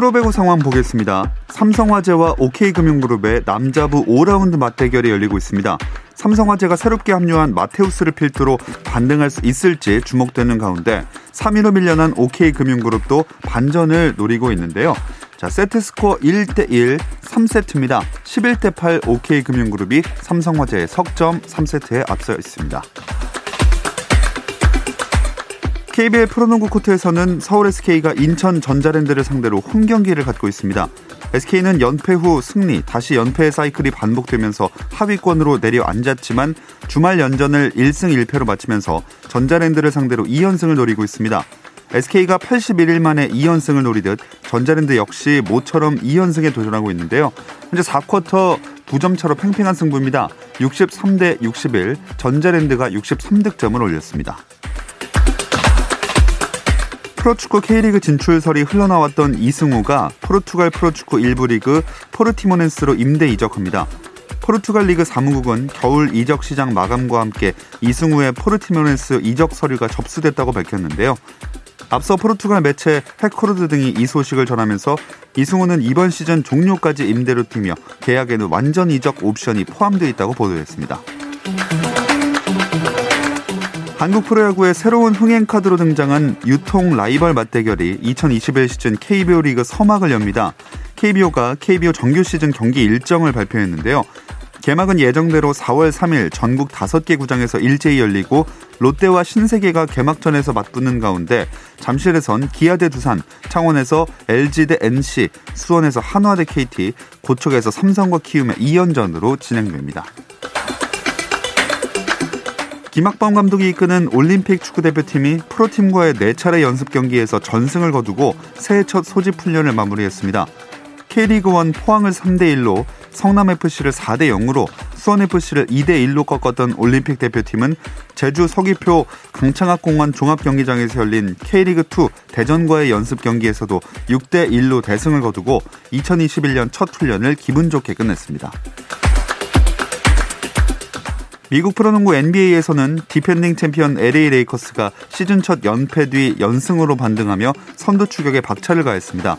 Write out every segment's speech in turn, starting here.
프로배구 상황 보겠습니다. 삼성화재와 OK금융그룹의 남자부 5라운드 맞대결이 열리고 있습니다. 삼성화재가 새롭게 합류한 마테우스를 필두로 반등할 수 있을지 주목되는 가운데 3위로 밀려난 OK금융그룹도 반전을 노리고 있는데요. 자, 세트 스코어 1대1 3세트입니다. 11대 8 OK금융그룹이 삼성화재의 석점 3세트에 앞서 있습니다. KBL 프로농구 코트에서는 서울 SK가 인천 전자랜드를 상대로 홈 경기를 갖고 있습니다. SK는 연패 후 승리, 다시 연패의 사이클이 반복되면서 하위권으로 내려앉았지만 주말 연전을 1승 1패로 마치면서 전자랜드를 상대로 2연승을 노리고 있습니다. SK가 81일 만에 2연승을 노리듯 전자랜드 역시 모처럼 2연승에 도전하고 있는데요. 현재 4쿼터 2점 차로 팽팽한 승부입니다. 63대 61, 전자랜드가 63득점을 올렸습니다. 프로축구 K리그 진출설이 흘러나왔던 이승우가 포르투갈 프로축구 1부 리그 포르티모넨스로 임대 이적합니다. 포르투갈 리그 사무국은 겨울 이적 시장 마감과 함께 이승우의 포르티모넨스 이적 서류가 접수됐다고 밝혔는데요. 앞서 포르투갈 매체 헤코르드 등이 이 소식을 전하면서 이승우는 이번 시즌 종료까지 임대로 뛰며 계약에는 완전 이적 옵션이 포함되어 있다고 보도했습니다. 한국 프로야구의 새로운 흥행 카드로 등장한 유통 라이벌 맞대결이 2021 시즌 KBO 리그 서막을 엽니다. KBO가 KBO 정규 시즌 경기 일정을 발표했는데요. 개막은 예정대로 4월 3일 전국 5개 구장에서 일제히 열리고 롯데와 신세계가 개막전에서 맞붙는 가운데 잠실에선 기아 대 두산, 창원에서 LG 대 NC, 수원에서 한화 대 KT, 고척에서 삼성과 키움의 2연전으로 진행됩니다. 김학범 감독이 이끄는 올림픽 축구대표팀이 프로팀과의 4차례 연습 경기에서 전승을 거두고 새해 첫 소집 훈련을 마무리했습니다. K리그1 포항을 3대1로 성남FC를 4대0으로 수원FC를 2대1로 꺾었던 올림픽 대표팀은 제주 서귀표 강창학공원 종합경기장에서 열린 K리그2 대전과의 연습 경기에서도 6대1로 대승을 거두고 2021년 첫 훈련을 기분 좋게 끝냈습니다. 미국 프로농구 NBA에서는 디펜딩 챔피언 LA 레이커스가 시즌 첫 연패 뒤 연승으로 반등하며 선두 추격에 박차를 가했습니다.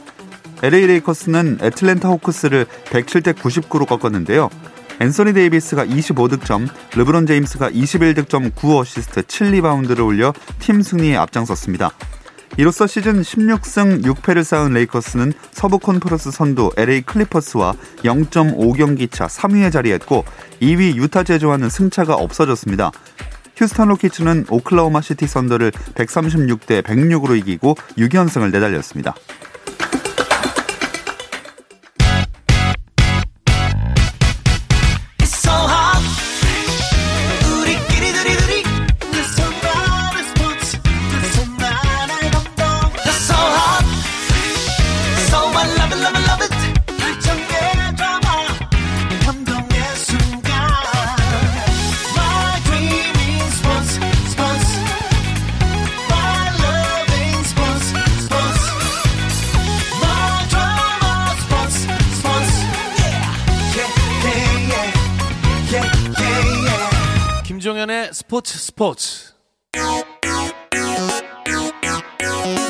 LA 레이커스는 애틀랜타 호크스를 107대 99로 꺾었는데요. 앤서니 데이비스가 25득점, 르브론 제임스가 21득점 9어시스트 7리바운드를 올려 팀 승리에 앞장섰습니다. 이로써 시즌 16승 6패를 쌓은 레이커스는 서부 컨퍼런스 선두 LA 클리퍼스와 0.5경기 차 3위에 자리했고 2위 유타 제조와는 승차가 없어졌습니다. 휴스턴 로키츠는 오클라호마 시티 선더를 136대 106으로 이기고 6연승을 내달렸습니다.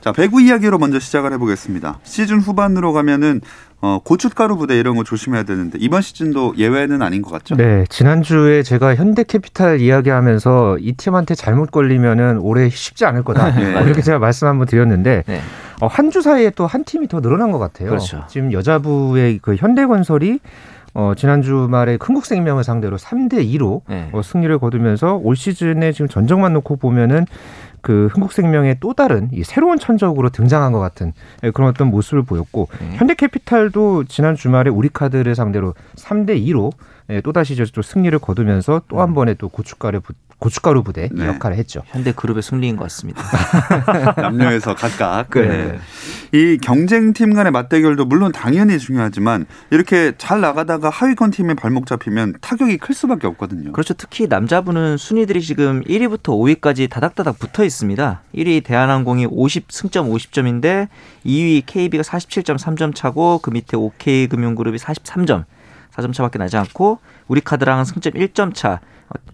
자, 배구 이야기로 먼저 시작을 해보겠습니다. 시즌 후반으로 가면은 어, 고춧가루 부대 이런 거 조심해야 되는데 이번 시즌도 예외는 아닌 것 같죠? 네, 지난주에 제가 현대캐피탈 이야기하면서 이 팀한테 잘못 걸리면은 올해 쉽지 않을 거다. 네. 이렇게 제가 말씀 한번 드렸는데 네. 어, 한 주 사이에 또 한 팀이 더 늘어난 것 같아요. 그렇죠. 지금 여자부의 그 현대건설이 어, 지난 주 말에 흥국생명을 상대로 3대 2로 네. 어, 승리를 거두면서 올 시즌에 지금 전적만 놓고 보면은 그 흥국생명의 또 다른 이 새로운 천적으로 등장한 것 같은 예, 그런 어떤 모습을 보였고 네. 현대캐피탈도 지난 주말에 우리카드를 상대로 3대 2로 예, 또다시 저 승리를 거두면서 또한 음. 번에 또 고춧가루 고춧가루 부대 네. 역할을 했죠. 현대 그룹의 승리인 것 같습니다. 남녀에서 각각. 네. 네. 이 경쟁팀 간의 맞대결도 물론 당연히 중요하지만 이렇게 잘 나가다가 하위권 팀의 발목 잡히면 타격이 클 수밖에 없거든요. 그렇죠. 특히 남자분은 순위들이 지금 1위부터 5위까지 다닥다닥 붙어 있습니다. 1위 대한항공이 50 승점 50점인데 2위 KB가 47.3점 차고 그 밑에 OK금융그룹이 43점. 4점 차밖에 나지 않고 우리 카드랑 승점 1점 차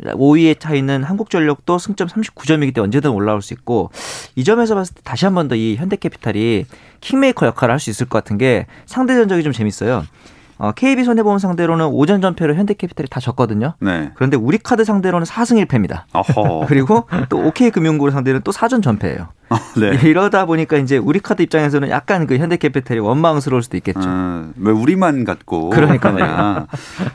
5위에 차 있는 한국전력도 승점 39점이기 때문에 언제든 올라올 수 있고 이 점에서 봤을 때 다시 한 번 더 이 현대캐피탈이 킹메이커 역할을 할 수 있을 것 같은 게 상대 전적이 좀 재밌어요. 어, KB 손해보험 상대로는 오전 전패로 현대캐피탈이 다 졌거든요. 네. 그런데 우리카드 상대로는 4승 1패입니다. 그리고 또 OK금융그룹 상대는 또 4전 전패예요. 아, 네. 이러다 보니까 이제 우리 카드 입장에서는 약간 그 현대캐피탈이 원망스러울 수도 있겠죠. 아, 왜 우리만 같고? 그러니까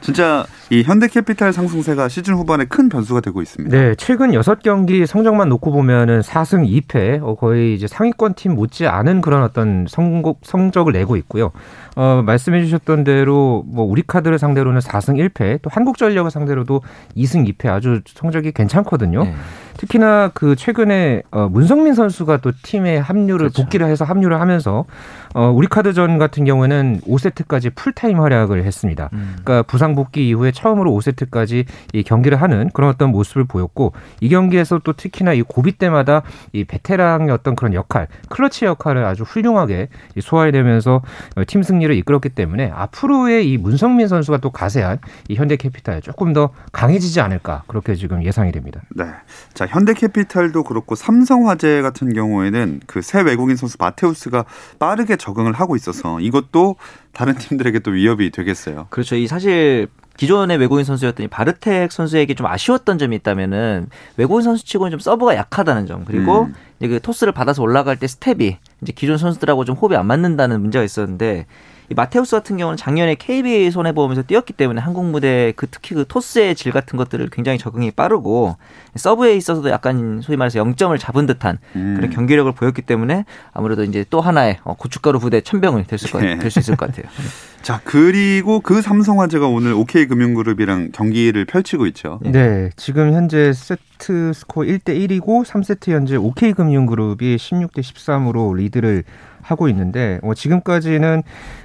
진짜 이 현대캐피탈 상승세가 시즌 후반에 큰 변수가 되고 있습니다. 네, 최근 6경기 성적만 놓고 보면은 4승 2패, 어, 거의 이제 상위권 팀 못지 않은 그런 어떤 성공, 성적을 내고 있고요. 어, 말씀해 주셨던 대로 뭐 우리 카드를 상대로는 4승 1패, 또 한국전력을 상대로도 2승 2패 아주 성적이 괜찮거든요. 네. 특히나 그 최근에 어, 문성민 선수가 또 팀에 합류를 그렇죠. 복귀를 해서 합류를 하면서 어, 우리 카드전 같은 경우에는 5세트까지 풀타임 활약을 했습니다. 음. 그러니까 부상 복귀 이후에 처음으로 5세트까지 이 경기를 하는 그런 어떤 모습을 보였고 이 경기에서 또 특히나 이 고비 때마다 이 베테랑의 어떤 그런 역할, 클러치 역할을 아주 훌륭하게 소화해내면서 팀 승리를 이끌었기 때문에 앞으로의 이 문성민 선수가 또 가세한 이 현대캐피탈 조금 더 강해지지 않을까 그렇게 지금 예상이 됩니다. 네. 자, 현대캐피탈도 그렇고 삼성화재 같은 경우에는 그 새 외국인 선수 마테우스가 빠르게 적응을 하고 있어서 이것도 다른 팀들에게 또 위협이 되겠어요. 그렇죠. 이 사실 기존의 외국인 선수였던 이 바르텍 선수에게 좀 아쉬웠던 점이 있다면은 외국인 선수치고는 좀 서브가 약하다는 점 그리고 음. 이제 그 토스를 받아서 올라갈 때 스텝이 이제 기존 선수들하고 좀 호흡이 안 맞는다는 문제가 있었는데 이 마테우스 같은 경우는 작년에 KB 손해보험에서 뛰었기 때문에 한국 무대 그 특히 그 토스의 질 같은 것들을 굉장히 적응이 빠르고 서브에 있어서도 약간 소위 말해서 영점을 잡은 듯한 음. 그런 경기력을 보였기 때문에 아무래도 이제 또 하나의 어, 고춧가루 부대 천병을 될수될수 있을 것 같아요. 자 그리고 그 삼성화재가 오늘 OK금융그룹이랑 경기를 펼치고 있죠. 네. 네, 지금 현재 세트 스코어 1대 1이고 3세트 현재 OK금융그룹이 16대 13으로 리드를 하고 있는데 어, 지금까지는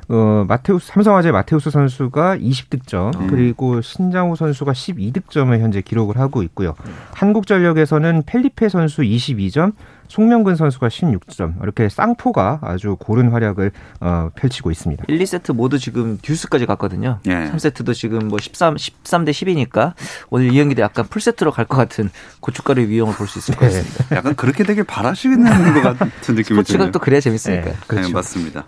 어, 마테우스 삼성화재 마테우스 선수가 20득점 음. 그리고 신장호 선수가 12득점을 현재 기록을 하고 있고요. 음. 한국전력에서는 펠리페 선수 22점, 송명근 선수가 16점 이렇게 쌍포가 아주 고른 활약을 어, 펼치고 있습니다. 1, 2세트 모두 지금 듀스까지 갔거든요. 예. 3세트도 지금 뭐 13, 13대 10이니까 오늘 이 경기도 약간 풀세트로 갈 것 같은 고춧가루 위용을 볼 수 있을 것 네. 같습니다. 네. 약간 그렇게 되길 바라시는 것 같은 느낌이 드네요. 스포츠가 또 그래야 재밌으니까. 네, 그렇죠. 네, 맞습니다.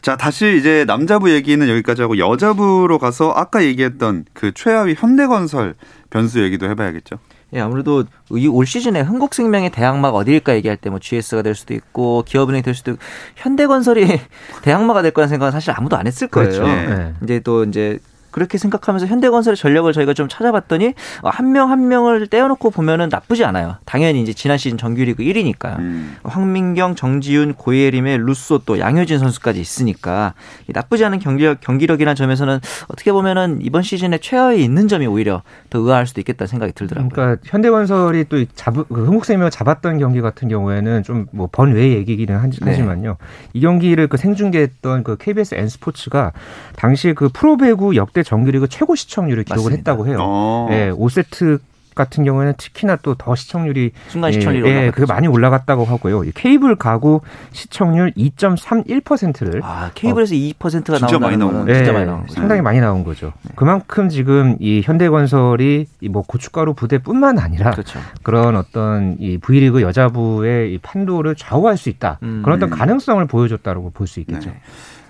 자, 다시 이제 남자부 얘기는 여기까지 하고 여자부로 가서 아까 얘기했던 그 최하위 현대건설 변수 얘기도 해봐야겠죠. 예, 아무래도 올 시즌에 흥국생명의 대항마가 어디일까 얘기할 때 뭐 GS가 될 수도 있고 기업은행이 될 수도 있고 현대건설이 대항마가 될 거라는 생각은 사실 아무도 안 했을 거예요. 그렇죠. 네. 이제 또 이제 그렇게 생각하면서 현대건설의 전력을 저희가 좀 찾아봤더니 한 명한 한 명을 떼어놓고 보면은 나쁘지 않아요. 당연히 이제 지난 시즌 정규리그 1위니까 음. 황민경, 정지윤, 고예림의 루소 또 양효진 선수까지 있으니까 나쁘지 않은 경기력 경기력이라는 점에서는 어떻게 보면은 이번 시즌에 최하위에 있는 점이 오히려 더 의아할 수도 있겠다는 생각이 들더라고요. 그러니까 현대건설이 또 잡, 그 흥국생명 잡았던 경기 같은 경우에는 좀 뭐 번외 얘기기는 네. 하지만요. 네. 이 경기를 그 생중계했던 그 KBS N 스포츠가 당시 그 프로배구 역대 정규리그 최고 시청률을 기록을 맞습니다. 했다고 해요. 어. 예, 5세트 같은 경우에는 특히나 또 더 시청률이 순간 시청률이 예, 예, 그게 많이 올라갔다고 하고요. 케이블 가구 시청률 2.31%를 아 케이블에서 어, 2%가 진짜 많이 나온 거 진짜 많이 나온 거죠. 상당히 많이 나온 거죠. 네. 그만큼 지금 이 현대건설이 뭐 고춧가루 부대뿐만 아니라 그렇죠. 그런 어떤 이 V리그 여자부의 이 판도를 좌우할 수 있다. 음. 그런 어떤 가능성을 보여줬다고 볼 수 있겠죠. 네.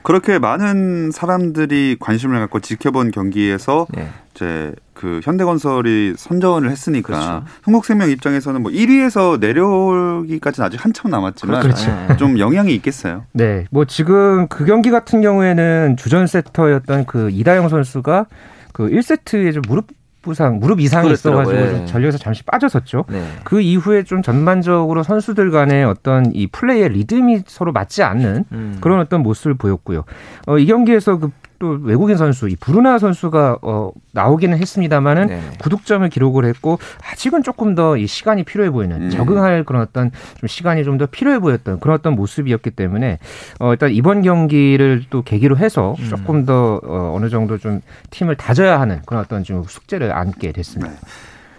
그렇게 많은 사람들이 관심을 갖고 지켜본 경기에서 네. 이제 그 현대건설이 선전을 했으니까 그렇죠. 한국생명 입장에서는 뭐 1위에서 내려오기까지는 아직 한참 남았지만 그렇죠. 네. 좀 영향이 있겠어요. 네, 뭐 지금 그 경기 같은 경우에는 주전 세터였던 그 이다영 선수가 그 1세트에 좀 무릎 부상, 무릎 이상이 그랬더라고요. 있어가지고 예. 전력에서 잠시 빠졌었죠. 네. 그 이후에 좀 전반적으로 선수들 간의 어떤 이 플레이의 리듬이 서로 맞지 않는 음. 그런 어떤 모습을 보였고요. 어, 이 경기에서 그 또 외국인 선수 이 브루나 선수가 어, 나오기는 했습니다만은 네. 9득점을 기록을 했고 아직은 조금 더 이 시간이 필요해 보이는 음. 적응할 그런 어떤 좀 시간이 좀 더 필요해 보였던 그런 어떤 모습이었기 때문에 어, 일단 이번 경기를 또 계기로 해서 음. 조금 더 어, 어느 정도 좀 팀을 다져야 하는 그런 어떤 좀 숙제를 안게 됐습니다. 네.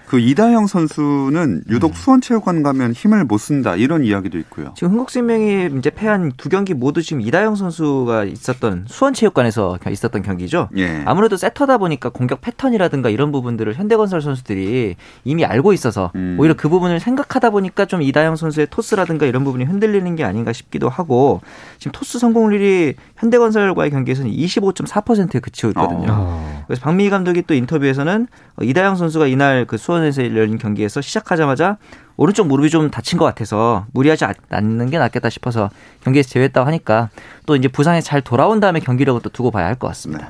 그 이다영 선수는 유독 수원체육관 가면 힘을 못 쓴다 이런 이야기도 있고요. 지금 흥국생명이 이제 패한 두 경기 모두 지금 이다영 선수가 있었던 수원체육관에서 있었던 경기죠. 예. 아무래도 세터다 보니까 공격 패턴이라든가 이런 부분들을 현대건설 선수들이 이미 알고 있어서 음. 오히려 그 부분을 생각하다 보니까 좀 이다영 선수의 토스라든가 이런 부분이 흔들리는 게 아닌가 싶기도 하고 지금 토스 성공률이 현대건설과의 경기에서는 25.4%에 그치고 있거든요. 어. 그래서 박미희 감독이 또 인터뷰에서는 어, 이다영 선수가 이날 그 수원 에서 열린 경기에서 시작하자마자 오른쪽 무릎이 좀 다친 것 같아서 무리하지 않- 않는 게 낫겠다 싶어서 경기에서 제외했다고 하니까 또 이제 부상에 잘 돌아온 다음에 경기력을 또 두고 봐야 할 것 같습니다.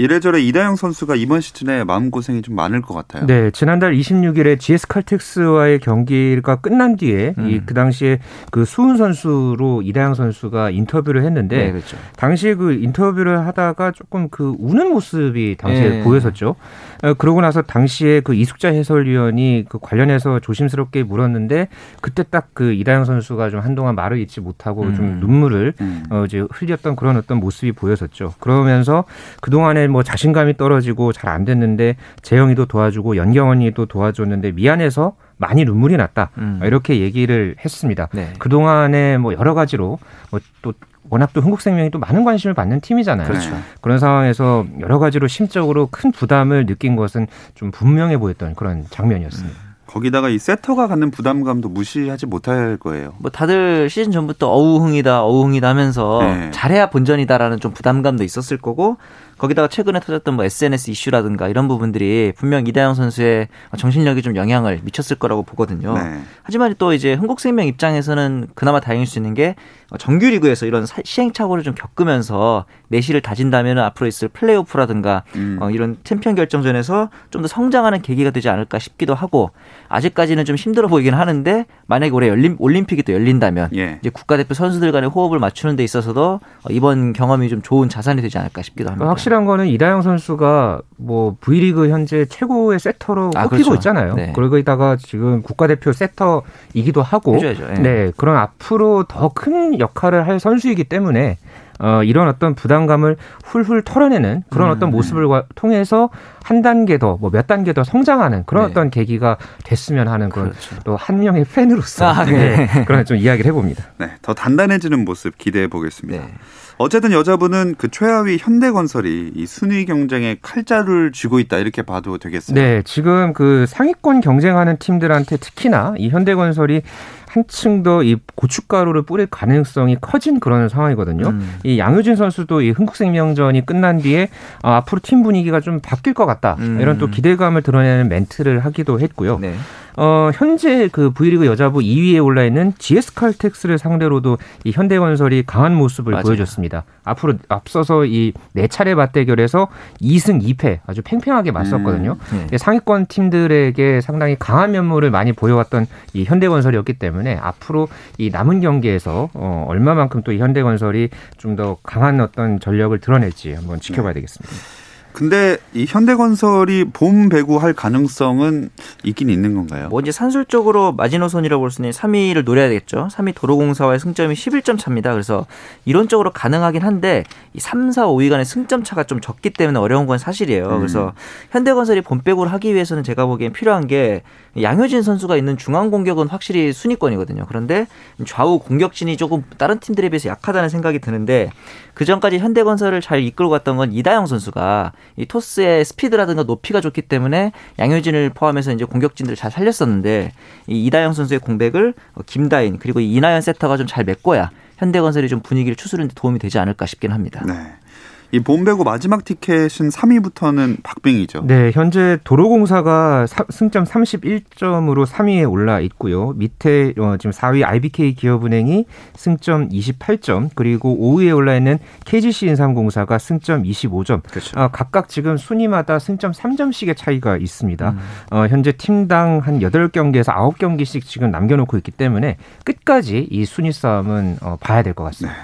이래저래 이다영 선수가 이번 시즌에 마음고생이 좀 많을 것 같아요. 네, 지난달 26일에 GS 칼텍스와의 경기가 끝난 뒤에 음. 이그 당시에 그 수훈 선수로 이다영 선수가 인터뷰를 했는데 네, 그렇죠. 당시에 그 인터뷰를 하다가 조금 그 우는 모습이 당시에 예. 보였었죠. 어, 그러고 나서 당시에 그 이숙자 해설위원이 그 관련해서 조심스럽게 물었는데 그때 딱 그 이다영 선수가 좀 한동안 말을 잇지 못하고 좀 음. 눈물을 음. 어, 이제 흘렸던 그런 어떤 모습이 보였었죠. 그러면서 그 동안에 뭐 자신감이 떨어지고 잘 안 됐는데 재영이도 도와주고 연경원이도 도와줬는데 미안해서 많이 눈물이 났다. 음. 이렇게 얘기를 했습니다. 네. 그 동안에 뭐 여러 가지로 뭐또 워낙 또 흥국생명이 또 많은 관심을 받는 팀이잖아요. 그렇죠. 그런 상황에서 여러 가지로 심적으로 큰 부담을 느낀 것은 좀 분명해 보였던 그런 장면이었습니다. 거기다가 이 세터가 갖는 부담감도 무시하지 못할 거예요. 뭐 다들 시즌 전부터 어우흥이다 어우흥이다 하면서 네. 잘해야 본전이다라는 좀 부담감도 있었을 거고 거기다가 최근에 터졌던 뭐 SNS 이슈라든가 이런 부분들이 분명 이다영 선수의 정신력에 좀 영향을 미쳤을 거라고 보거든요. 네. 하지만 또 이제 흥국생명 입장에서는 그나마 다행일 수 있는 게 정규리그에서 이런 사- 시행착오를 좀 겪으면서 내실을 다진다면 앞으로 있을 플레이오프라든가 음. 어, 이런 챔피언 결정전에서 좀 더 성장하는 계기가 되지 않을까 싶기도 하고 아직까지는 좀 힘들어 보이긴 하는데 만약에 올해 열림, 올림픽이 또 열린다면 예. 이제 국가대표 선수들 간의 호흡을 맞추는 데 있어서도 어, 이번 경험이 좀 좋은 자산이 되지 않을까 싶기도 합니다. 확실 한 거는 이다영 선수가 뭐 V리그 현재 최고의 세터로 아, 꼽히고 그렇죠. 있잖아요. 네. 그러다가 지금 국가대표 세터이기도 하고 해줘야죠. 예. 네, 그런 앞으로 더 큰 역할을 할 선수이기 때문에 어, 이런 어떤 부담감을 훌훌 털어내는 그런 음. 어떤 모습을 과- 통해서 한 단계 더, 뭐 몇 단계 더 성장하는 그런 네. 어떤 계기가 됐으면 하는 그런 그렇죠. 또한 명의 팬으로서 아, 네. 네, 그런 좀 이야기를 해봅니다. 네, 더 단단해지는 모습 기대해 보겠습니다. 네. 어쨌든 여자분은 그 최하위 현대건설이 이 순위 경쟁에 칼자루를 쥐고 있다 이렇게 봐도 되겠어요. 네, 지금 그 상위권 경쟁하는 팀들한테 특히나 이 현대건설이 한층 더 이 고춧가루를 뿌릴 가능성이 커진 그런 상황이거든요. 음. 이 양효진 선수도 이 흥국생명전이 끝난 뒤에 아, 앞으로 팀 분위기가 좀 바뀔 것 같다 음. 이런 또 기대감을 드러내는 멘트를 하기도 했고요. 네. 어, 현재 그 V리그 여자부 2위에 올라 있는 GS 칼텍스를 상대로도 이 현대건설이 강한 모습을 맞아요. 보여줬습니다. 앞으로 앞서서 이 네 차례 맞대결에서 2승 2패 아주 팽팽하게 맞섰거든요. 네. 예, 상위권 팀들에게 상당히 강한 면모를 많이 보여왔던 이 현대건설이었기 때문에 앞으로 이 남은 경기에서 어, 얼마만큼 또 이 현대건설이 좀 더 강한 어떤 전력을 드러낼지 한번 지켜봐야 되겠습니다. 근데 이 현대건설이 봄 배구할 가능성은 있긴 있는 건가요? 뭐 이제 산술적으로 마지노선이라고 볼 수 있는 3위를 노려야 되겠죠. 3위 도로공사와의 승점이 11점 차입니다. 그래서 이론적으로 가능하긴 한데 이 3, 4, 5위 간의 승점 차가 좀 적기 때문에 어려운 건 사실이에요. 음. 그래서 현대건설이 봄백을 하기 위해서는 제가 보기엔 필요한 게 양효진 선수가 있는 중앙 공격은 확실히 순위권이거든요. 그런데 좌우 공격진이 조금 다른 팀들에 비해서 약하다는 생각이 드는데 그 전까지 현대건설을 잘 이끌고 갔던 건 이다영 선수가 이 토스의 스피드라든가 높이가 좋기 때문에 양효진을 포함해서 이제 공격진들을 잘 살렸었는데 이 이다영 선수의 공백을 어, 김다인 그리고 이 이나연 세터가 좀 잘 메꿔야 현대건설이 좀 분위기를 추스르는 데 도움이 되지 않을까 싶긴 합니다. 네. 이 봄 배구 마지막 티켓은 3위부터는 박빙이죠. 네, 현재 도로공사가 사, 승점 31점으로 3위에 올라 있고요. 밑에 어, 지금 4위 IBK 기업은행이 승점 28점, 그리고 5위에 올라 있는 KGC 인삼공사가 승점 25점. 그렇죠. 어, 각각 지금 순위마다 승점 3점씩의 차이가 있습니다. 음. 어, 현재 팀당 한 8경기에서 9경기씩 지금 남겨놓고 있기 때문에 끝까지 이 순위 싸움은 어, 봐야 될 것 같습니다.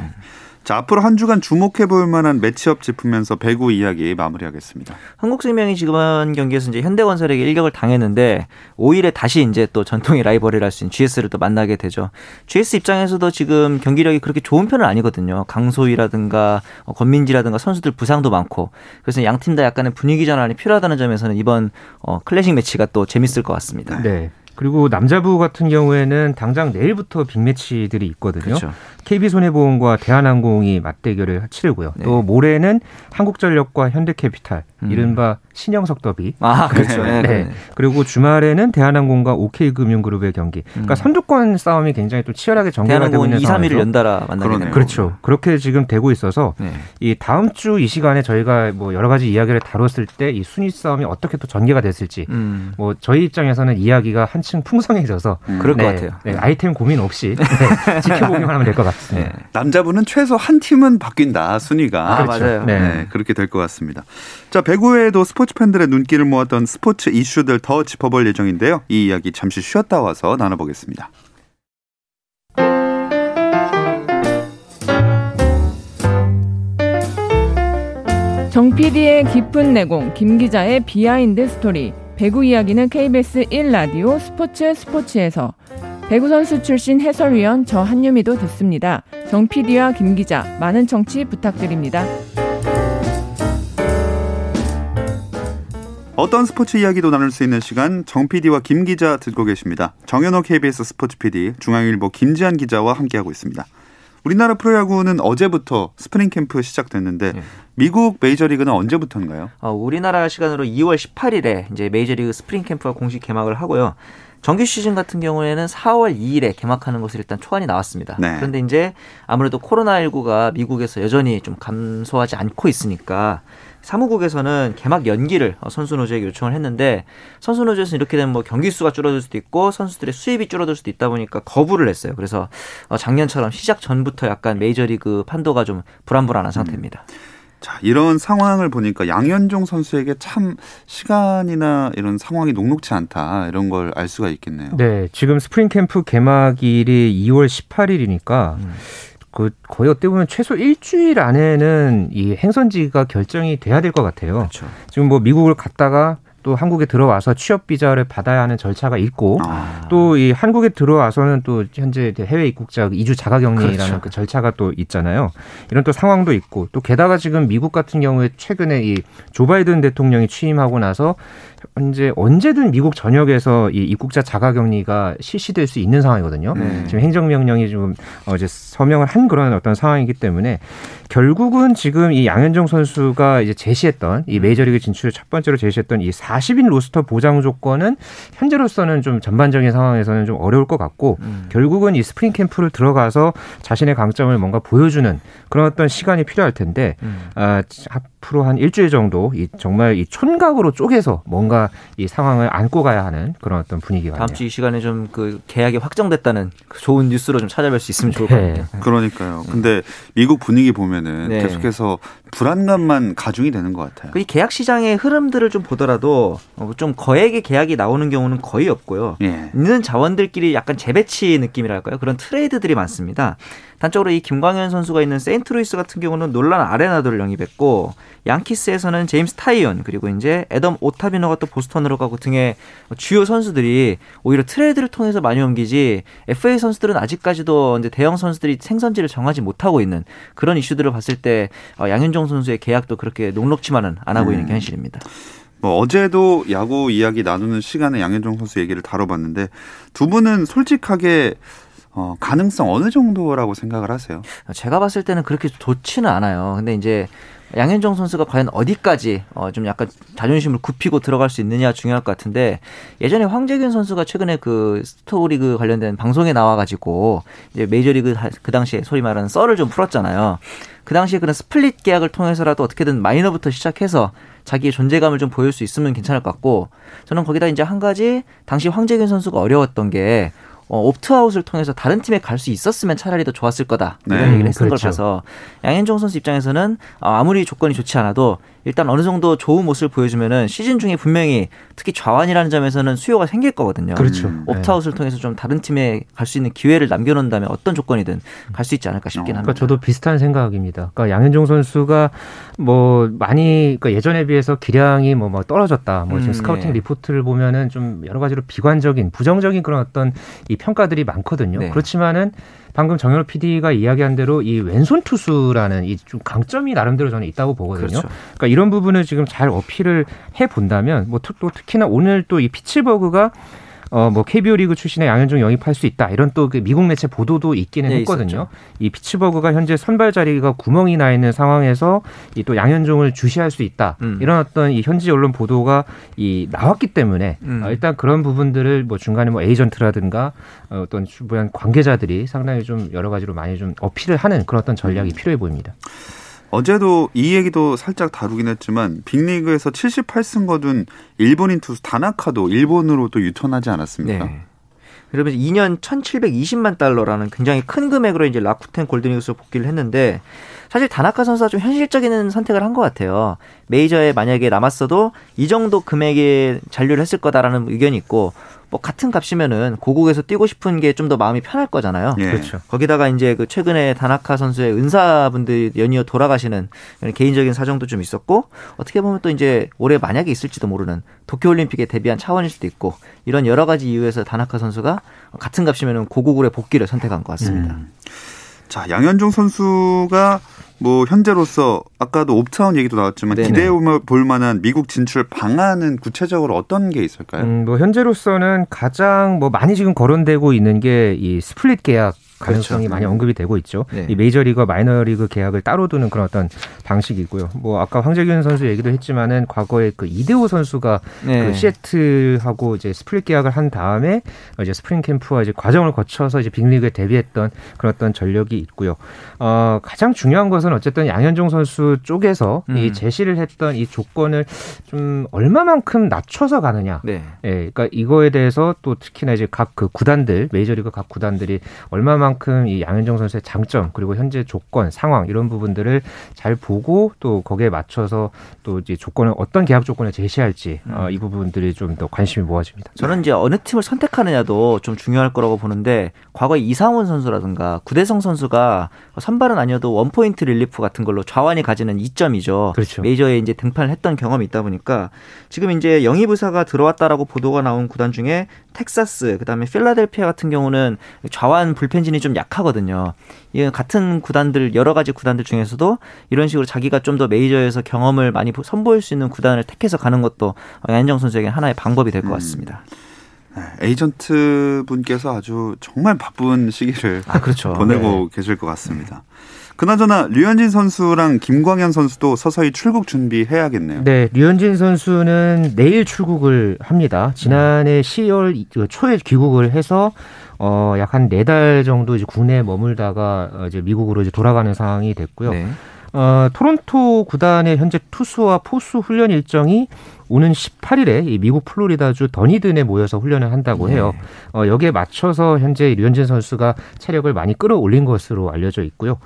자, 앞으로 한 주간 주목해 볼 만한 매치업 짚으면서 배구 이야기 마무리하겠습니다. 한국생명이 지금 한 경기에서 이제 현대건설에게 일격을 당했는데 5일에 다시 이제 또 전통의 라이벌을 할수 있는 GS를 또 만나게 되죠. GS 입장에서도 지금 경기력이 그렇게 좋은 편은 아니거든요. 강소희라든가 어, 권민지라든가 선수들 부상도 많고 그래서 양 팀 다 약간의 분위기 전환이 필요하다는 점에서는 이번 어, 클래식 매치가 또 재밌을 것 같습니다. 네. 그리고 남자부 같은 경우에는 당장 내일부터 빅매치들이 있거든요. 그렇죠. KB손해보험과 대한항공이 맞대결을 치르고요. 네. 또 모레는 한국전력과 현대캐피탈, 음. 이른바 신영석 더비. 아 그렇죠. 네. 네. 네. 그리고 주말에는 대한항공과 OK금융그룹의 경기. 그러니까 음. 선두권 싸움이 굉장히 또 치열하게 전개가 되고 대한항공은 있는 2, 3위를 상황에서 연달아 만나게 그렇죠. 그렇게 지금 되고 있어서 네. 이 다음 주 이 시간에 저희가 뭐 여러 가지 이야기를 다뤘을 때 이 순위 싸움이 어떻게 또 전개가 됐을지 음. 뭐 저희 입장에서는 이야기가 한층 풍성해져서 음. 그럴 것 네, 같아요. 네, 아이템 고민 없이 네, 지켜보기만 하면 될 것 같습니다. 네. 남자분은 최소 한 팀은 바뀐다 순위가. 아, 맞아요. 네. 네, 그렇게 될 것 같습니다. 자, 배구 외에도 스포츠 팬들의 눈길을 모았던 스포츠 이슈들 더 짚어볼 예정인데요. 이 이야기 잠시 쉬었다 와서 나눠보겠습니다. 정 PD의 깊은 내공, 김 기자의 비하인드 스토리. 배구 이야기는 KBS 1라디오 스포츠 스포츠에서 배구 선수 출신 해설위원 저 한유미도 듣습니다. 정 PD와 김 기자 많은 청취 부탁드립니다. 어떤 스포츠 이야기도 나눌 수 있는 시간 정 PD와 김 기자 듣고 계십니다. 정현호 KBS 스포츠 PD, 중앙일보 김지한 기자와 함께하고 있습니다. 우리나라 프로야구는 어제부터 스프링 캠프 시작됐는데 네. 미국 메이저리그는 언제부터인가요? 어, 우리나라 시간으로 2월 18일에 이제 메이저리그 스프링 캠프가 공식 개막을 하고요. 정규 시즌 같은 경우에는 4월 2일에 개막하는 것으로 일단 초안이 나왔습니다. 네. 그런데 이제 아무래도 코로나19가 미국에서 여전히 좀 감소하지 않고 있으니까 사무국에서는 개막 연기를 어, 선수 노조에게 요청을 했는데 선수 노조에서는 이렇게 되면 뭐 경기 수가 줄어들 수도 있고 선수들의 수입이 줄어들 수도 있다 보니까 거부를 했어요. 그래서 어, 작년처럼 시작 전부터 약간 메이저리그 판도가 좀 불안불안한 상태입니다. 자, 이런 상황을 보니까 양현종 선수에게 참 시간이나 이런 상황이 녹록치 않다 이런 걸 알 수가 있겠네요. 네, 지금 스프링 캠프 개막일이 2월 18일이니까 음. 그 거의 어떻게 보면 최소 일주일 안에는 이 행선지가 결정이 돼야 될 것 같아요. 그렇죠. 지금 뭐 미국을 갔다가 또 한국에 들어와서 취업 비자를 받아야 하는 절차가 있고 아, 또 이 한국에 들어와서는 또 현재 해외 입국자 2주 자가 격리라는 그렇죠. 그 절차가 또 있잖아요. 이런 또 상황도 있고 또 게다가 지금 미국 같은 경우에 최근에 이 조 바이든 대통령이 취임하고 나서 현재 언제든 미국 전역에서 이 입국자 자가격리가 실시될 수 있는 상황이거든요. 네. 지금 행정명령이 좀 어제 서명을 한 그런 어떤 상황이기 때문에 결국은 지금 이 양현종 선수가 이제 제시했던 이 메이저리그 진출을 첫 번째로 제시했던 이 40인 로스터 보장 조건은 현재로서는 좀 전반적인 상황에서는 좀 어려울 것 같고 음. 결국은 이 스프링 캠프를 들어가서 자신의 강점을 뭔가 보여주는 그런 어떤 시간이 필요할 텐데 음. 아, 앞으로 한 일주일 정도 이 정말 이 촌각으로 쪼개서 뭔가 이 상황을 안고 가야 하는 그런 어떤 분위기가 다음 주 이 시간에 좀 그 계약이 확정됐다는 그 좋은 뉴스로 좀 찾아뵐 수 있으면 좋을 것 네. 같아요. 그러니까요. 근데 미국 분위기 보면은 네. 계속해서 불안감만 가중이 되는 것 같아요. 그이 계약 시장의 흐름들을 좀 보더라도 어, 좀 거액의 계약이 나오는 경우는 거의 없고요. 예. 있는 자원들끼리 약간 재배치 느낌이랄까요? 그런 트레이드들이 많습니다. 단적으로 이 김광현 선수가 있는 세인트루이스 같은 경우는 놀란 아레나도를 영입했고 양키스에서는 제임슨 타이욘 그리고 이제 애덤 오타비노가 또 보스턴으로 가고 등의 주요 선수들이 오히려 트레이드를 통해서 많이 옮기지 FA 선수들은 아직까지도 이제 대형 선수들이 행선지를 정하지 못하고 있는 그런 이슈들을 봤을 때 어, 양현종 선수의 계약도 그렇게 녹록치만은 않아 보이는 게 현실입니다. 뭐 어제도 야구 이야기 나누는 시간에 양현종 선수 얘기를 다뤄봤는데 두 분은 솔직하게 어, 가능성 어느 정도라고 생각을 하세요? 제가 봤을 때는 그렇게 좋지는 않아요. 근데 이제 양현종 선수가 과연 어디까지 어, 좀 약간 자존심을 굽히고 들어갈 수 있느냐 중요할 것 같은데 예전에 황재균 선수가 최근에 그 스토브리그 관련된 방송에 나와가지고 이제 메이저리그 그 당시에 소위 말하는 썰을 좀 풀었잖아요. 그 당시에 그런 스플릿 계약을 통해서라도 어떻게든 마이너부터 시작해서 자기의 존재감을 좀 보일 수 있으면 괜찮을 것 같고 저는 거기다 이제 한 가지 당시 황재균 선수가 어려웠던 게 어, 옵트아웃을 통해서 다른 팀에 갈 수 있었으면 차라리 더 좋았을 거다 이런 네, 얘기를 했던 그렇죠. 걸 봐서 양현종 선수 입장에서는 어, 아무리 조건이 좋지 않아도 일단 어느 정도 좋은 모습을 보여주면은 시즌 중에 분명히 특히 좌완이라는 점에서는 수요가 생길 거거든요. 그렇죠. 음. 옵트아웃을 통해서 좀 다른 팀에 갈 수 있는 기회를 남겨놓는다면 어떤 조건이든 갈 수 있지 않을까 싶긴 어, 합니다. 그러니까 저도 비슷한 생각입니다. 그러니까 양현종 선수가 뭐 많이 그러니까 예전에 비해서 기량이 뭐, 뭐 떨어졌다. 뭐 지금 음, 스카우팅 예. 리포트를 보면은 좀 여러 가지로 비관적인 부정적인 그런 어떤 이 평가들이 많거든요. 네. 그렇지만은 방금 정현호 PD가 이야기한 대로 이 왼손 투수라는 이 좀 강점이 나름대로 저는 있다고 보거든요. 그렇죠. 그러니까 이런 부분을 지금 잘 어필을 해 본다면 뭐 또 특히나 오늘 또 이 피츠버그가 어 뭐 KBO 리그 출신의 양현종 영입할 수 있다 이런 또 그 미국 매체 보도도 있기는 네, 했거든요. 있었죠. 이 피츠버그가 현재 선발 자리가 구멍이 나 있는 상황에서 이 또 양현종을 주시할 수 있다 음. 이런 어떤 이 현지 언론 보도가 이 나왔기 때문에 음. 어, 일단 그런 부분들을 뭐 중간에 뭐 에이전트라든가 어, 어떤 주변 관계자들이 상당히 좀 여러 가지로 많이 좀 어필을 하는 그런 어떤 전략이 필요해 보입니다. 어제도 이 얘기도 살짝 다루긴 했지만 빅리그에서 78승 거둔 일본인 투수 다나카도 일본으로 또 유턴하지 않았습니까? 네. 그러면서 2년 1,720만 달러라는 굉장히 큰 금액으로 이제 라쿠텐 골든이글스로 복귀를 했는데 사실 다나카 선수가 좀 현실적인 선택을 한 것 같아요. 메이저에 만약에 남았어도 이 정도 금액에 잔류를 했을 거다라는 의견이 있고 뭐 같은 값이면은 고국에서 뛰고 싶은 게 좀 더 마음이 편할 거잖아요. 예. 그렇죠. 거기다가 이제 그 최근에 다나카 선수의 은사분들이 연이어 돌아가시는 개인적인 사정도 좀 있었고 어떻게 보면 또 이제 올해 만약에 있을지도 모르는 도쿄올림픽에 대비한 차원일 수도 있고 이런 여러 가지 이유에서 다나카 선수가 같은 값이면 고국으로의 복귀를 선택한 것 같습니다. 음. 자, 양현종 선수가 뭐 현재로서 아까도 opt-out 얘기도 나왔지만 네네. 기대해 볼 만한 미국 진출 방안은 구체적으로 어떤 게 있을까요? 음, 뭐 현재로서는 가장 뭐 많이 지금 거론되고 있는 게 이 스플릿 계약 가능성이 그렇죠. 많이 언급이 되고 있죠. 네. 이 메이저리그와 마이너리그 계약을 따로 두는 그런 어떤 방식이고요. 뭐 아까 황재균 선수 얘기도 했지만은 과거에 그 이대호 선수가 네. 그 시애틀하고 이제 스플릿 계약을 한 다음에 이제 스프링 캠프와 이제 과정을 거쳐서 이제 빅리그에 데뷔했던 그런 어떤 전력이 있고요. 어, 가장 중요한 것은 어쨌든 양현종 선수 쪽에서 음. 이 제시를 했던 이 조건을 좀 얼마만큼 낮춰서 가느냐. 네. 예, 그러니까 이거에 대해서 또 특히나 이제 각 그 구단들 메이저리그 각 구단들이 얼마만 큼 이 양현종 선수의 장점 그리고 현재 조건 상황 이런 부분들을 잘 보고 또 거기에 맞춰서 또 이제 조건을 어떤 계약 조건을 제시할지 어, 이 부분들이 좀 더 관심이 모아집니다. 저는 이제 어느 팀을 선택하느냐도 좀 중요할 거라고 보는데 과거 이상훈 선수라든가 구대성 선수가 선발은 아니어도 원 포인트 릴리프 같은 걸로 좌완이 가지는 이점이죠. 그렇죠. 메이저에 이제 등판을 했던 경험이 있다 보니까 지금 이제 영입 의사가 들어왔다라고 보도가 나온 구단 중에 텍사스 그다음에 필라델피아 같은 경우는 좌완 불펜진이 좀 약하거든요. 이 같은 구단들 여러 가지 구단들 중에서도 이런 식으로 자기가 좀 더 메이저에서 경험을 많이 선보일 수 있는 구단을 택해서 가는 것도 양현종 선수에게 하나의 방법이 될 것 같습니다. 네, 에이전트 분께서 아주 정말 바쁜 시기를 아 그렇죠. 보내고 계실 것 같습니다. 그나저나 류현진 선수랑 김광현 선수도 서서히 출국 준비해야겠네요. 네, 류현진 선수는 내일 출국을 합니다. 지난해 10월 초에 귀국을 해서 어, 약 한 네 달 정도 이제 국내에 머물다가 어, 이제 미국으로 이제 돌아가는 상황이 됐고요. 네. 어, 토론토 구단의 현재 투수와 포수 훈련 일정이 오는 18일에 이 미국 플로리다주 더니든에 모여서 훈련을 한다고 해요. 어, 여기에 맞춰서 현재 류현진 선수가 체력을 많이 끌어올린 것으로 알려져 있고요.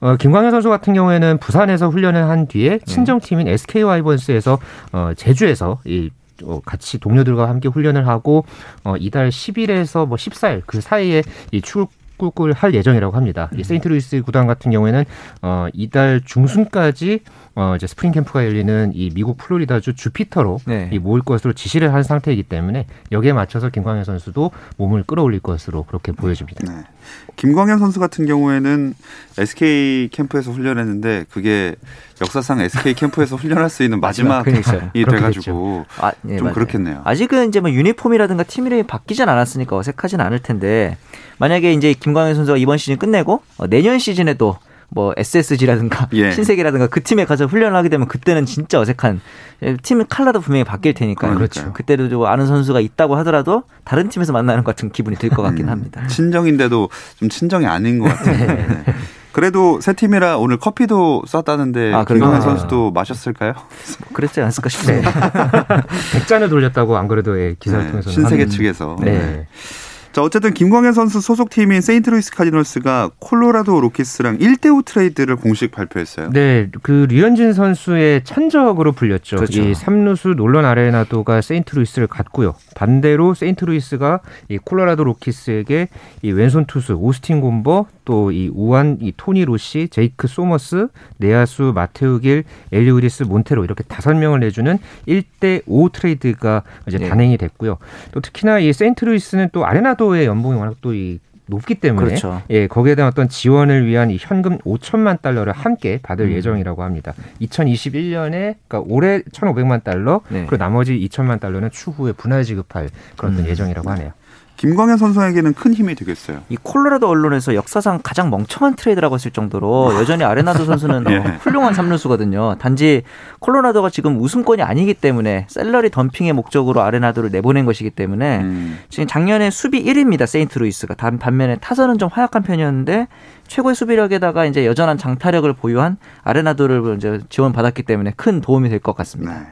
어, 김광현 선수 같은 경우에는 부산에서 훈련을 한 뒤에 친정팀인 SK 와이번스에서 어, 제주에서 이 어, 같이 동료들과 함께 훈련을 하고 어, 이달 10일에서 뭐 14일 그 사이에 이 출국을 할 예정이라고 합니다. 이 세인트루이스 구단 같은 경우에는 어, 이달 중순까지 어, 이제 스프링 캠프가 열리는 이 미국 플로리다주 주피터로 네. 이 모일 것으로 지시를 한 상태이기 때문에 여기에 맞춰서 김광현 선수도 몸을 끌어올릴 것으로 그렇게 보여집니다. 네. 김광현 선수 같은 경우에는 SK 캠프에서 훈련했는데 그게 역사상 SK 캠프에서 훈련할 수 있는 마지막이 돼가지고 아, 예, 좀 맞아요. 그렇겠네요. 아직은 이제 뭐 유니폼이라든가 팀 이름이 바뀌진 않았으니까 어색하진 않을 텐데 만약에 이제 김광현 선수가 이번 시즌 끝내고 어, 내년 시즌에도 뭐 SSG라든가 예. 신세계라든가 그 팀에 가서 훈련을 하게 되면 그때는 진짜 어색한 예, 팀 컬러도 분명히 바뀔 테니까요. 그렇죠. 그때도 좀 아는 선수가 있다고 하더라도 다른 팀에서 만나는 것 같은 기분이 들 것 같긴 음, 합니다. 친정인데도 좀 친정이 아닌 것 같아요. 네. 그래도 새 팀이라 오늘 커피도 쐈다는데 아, 김광현? 선수도 마셨을까요? 그랬지 않았을까 싶습니다. 100잔을 돌렸다고 안 그래도 예, 기사를 네, 통해서 신세계 측에서. 네. 자, 어쨌든 김광현 선수 소속 팀인 세인트루이스 카디널스가 콜로라도 로키스랑 1대5 트레이드를 공식 발표했어요. 네, 그 류현진 선수의 천적으로 불렸죠. 그렇죠. 이 삼루수 놀런 아레나도가 세인트루이스를 갔고요. 반대로 세인트루이스가 이 콜로라도 로키스에게 이 왼손 투수 오스틴 곰버 또 이 우완 이 토니 로시, 제이크 소머스, 내야수 마테우 길, 엘레우리스 몬테로 이렇게 다섯 명을 내주는 1대5 트레이드가 이제 네. 단행이 됐고요. 또 특히나 이 세인트루이스는 또 아레나도 의 연봉이 워낙 또 이 높기 때문에 그렇죠. 예, 거기에 대한 어떤 지원을 위한 이 현금 5천만 달러를 함께 받을 음. 예정이라고 합니다. 2021년에 그러니까 올해 1,500만 달러 네. 그리고 나머지 2천만 달러는 추후에 분할 지급할 그런 음. 예정이라고 하네요. 김광현 선수에게는 큰 힘이 되겠어요. 이 콜로라도 언론에서 역사상 가장 멍청한 트레이드라고 했을 정도로 여전히 아레나도 선수는 예. 어, 훌륭한 삼루수거든요. 단지 콜로라도가 지금 우승권이 아니기 때문에 salary dumping의 목적으로 아레나도를 내보낸 것이기 때문에 음. 지금 작년에 수비 1위입니다. 세인트루이스가. 단 반면에 타선은 좀 허약한 편이었는데 최고의 수비력에다가 이제 여전한 장타력을 보유한 아레나도를 이제 지원받았기 때문에 큰 도움이 될 것 같습니다. 네.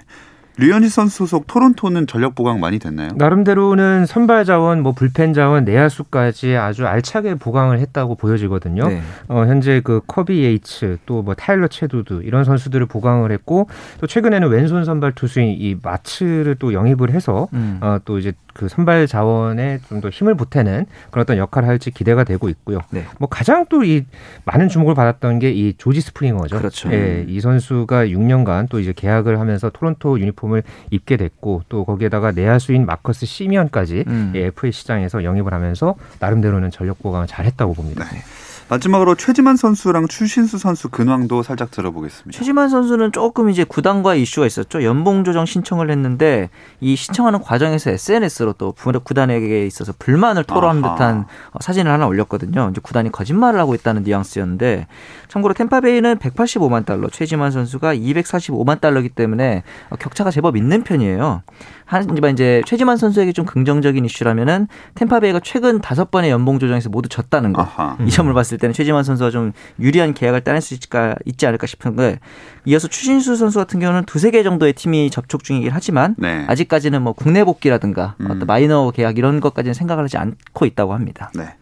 류현진 선수 소속 토론토는 전력 보강 많이 됐나요? 나름대로는 선발 자원, 뭐 불펜 자원, 내야수까지 아주 알차게 보강을 했다고 보여지거든요. 네. 어, 현재 그 커비 예이츠 또 뭐 타일러 챗우드 이런 선수들을 보강을 했고 또 최근에는 왼손 선발 투수인 이 마츠를 또 영입을 해서 음. 어, 또 이제 그 선발 자원에 좀 더 힘을 보태는 그런 어떤 역할을 할지 기대가 되고 있고요. 네. 뭐 가장 또 이 많은 주목을 받았던 게 이 조지 스프링어죠. 그렇죠. 예, 이 선수가 6년간 또 이제 계약을 하면서 토론토 유니폼을 입게 됐고 또 거기에다가 내야수인 마커스 시미언까지 음. 예, FA 시장에서 영입을 하면서 나름대로는 전력 보강을 잘했다고 봅니다. 네. 마지막으로 최지만 선수랑 추신수 선수 근황도 살짝 들어보겠습니다. 최지만 선수는 조금 이제 구단과 이슈가 있었죠. 연봉 조정 신청을 했는데 이 신청하는 과정에서 SNS로 또 부- 구단에게 있어서 불만을 토로한 아하. 듯한 어, 사진을 하나 올렸거든요. 이제 구단이 거짓말을 하고 있다는 뉘앙스였는데 참고로 템파베이는 185만 달러, 최지만 선수가 245만 달러이기 때문에 어, 격차가 제법 있는 편이에요. 하지만 이제 최지만 선수에게 좀 긍정적인 이슈라면은 템파베이가 최근 다섯 번의 연봉 조정에서 모두 졌다는 거. 아하. 이 점을 봤을 때는 최지만 선수가 좀 유리한 계약을 따낼 수 있을까, 있지 않을까 싶은데 이어서 추신수 선수 같은 경우는 두세 개 정도의 팀이 접촉 중이긴 하지만 네. 아직까지는 뭐 국내 복귀라든가 음. 어떤 마이너 계약 이런 것까지는 생각을 하지 않고 있다고 합니다. 네.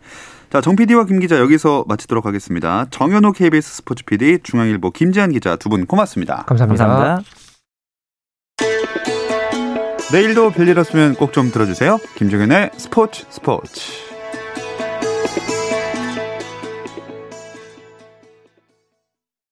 자, 정 PD와 김 기자 여기서 마치도록 하겠습니다. 정현호 KBS 스포츠 PD, 중앙일보 김지한 기자 두 분 고맙습니다. 감사합니다. 감사합니다. 내일도 별일 없으면 꼭 좀 들어주세요. 김종현의 스포츠 스포츠.